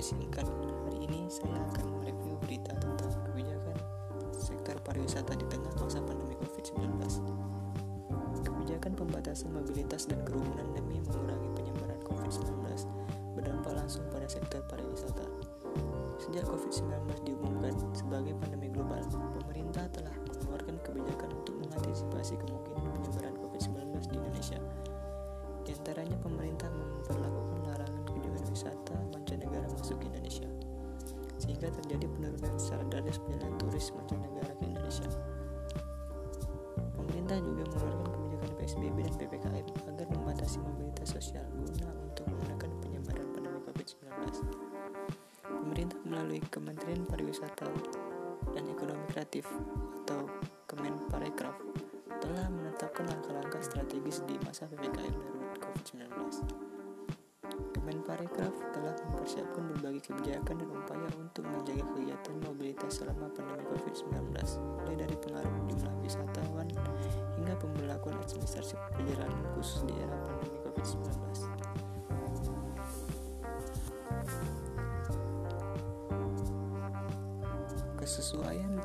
podcast singkat Hari ini saya akan mereview berita tentang kebijakan sektor pariwisata di tengah masa pandemi COVID-19 Kebijakan pembatasan mobilitas dan kerumunan demi mengurangi penyebaran COVID-19 berdampak langsung pada sektor pariwisata. Sejak COVID-19 diumumkan sebagai pandemi global, pemerintah telah mengeluarkan kebijakan untuk mengantisipasi sehingga terjadi penurunan secara drastis perjalanan turis mancanegara ke Indonesia. Pemerintah juga mengeluarkan kebijakan PSBB dan PPKM agar membatasi mobilitas sosial guna untuk menekan penyebaran pandemi COVID-19. Pemerintah melalui Kementerian Pariwisata dan Ekonomi Kreatif atau Kemenparekraf telah menetapkan langkah-langkah strategis di masa PPKM darurat COVID-19. Kemenparekraf telah mempersiapkan berbagai kebijakan dan upaya untuk menjaga kegiatan mobilitas selama pandemi COVID-19, mulai dari pengaruh jumlah wisatawan hingga pemberlakuan administrasi perjalanan khusus di era pandemi COVID-19. Kesesuaian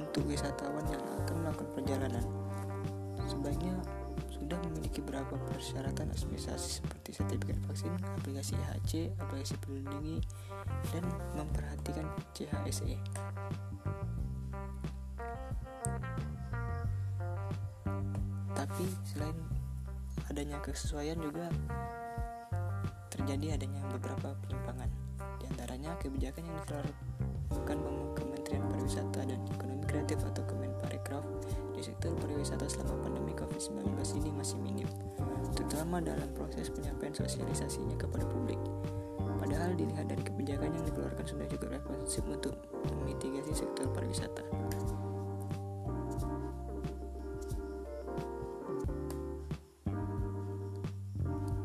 untuk wisatawan yang akan melakukan perjalanan sebaiknya sudah memiliki beberapa persyaratan administrasi seperti sertifikat vaksin, aplikasi EHC, aplikasi pelindungi, dan memperhatikan CHSE. Tapi selain adanya kesesuaian juga terjadi adanya beberapa penyimpangan. Di antaranya kebijakan yang dikeluarkan Kementerian Pariwisata dan Ekonomi Kreatif atau Kemenparekraf sektor pariwisata selama pandemi COVID-19 ini masih minim, terutama dalam proses penyampaian sosialisasinya kepada publik. Padahal dilihat dari kebijakan yang dikeluarkan sudah cukup responsif untuk memitigasi sektor pariwisata.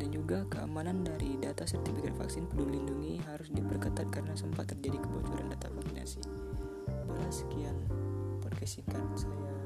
Dan juga keamanan dari data sertifikat vaksin peduli lindungi harus diperketat karena sempat terjadi kebocoran data vaksinasi. Itulah sekian podcast singkat saya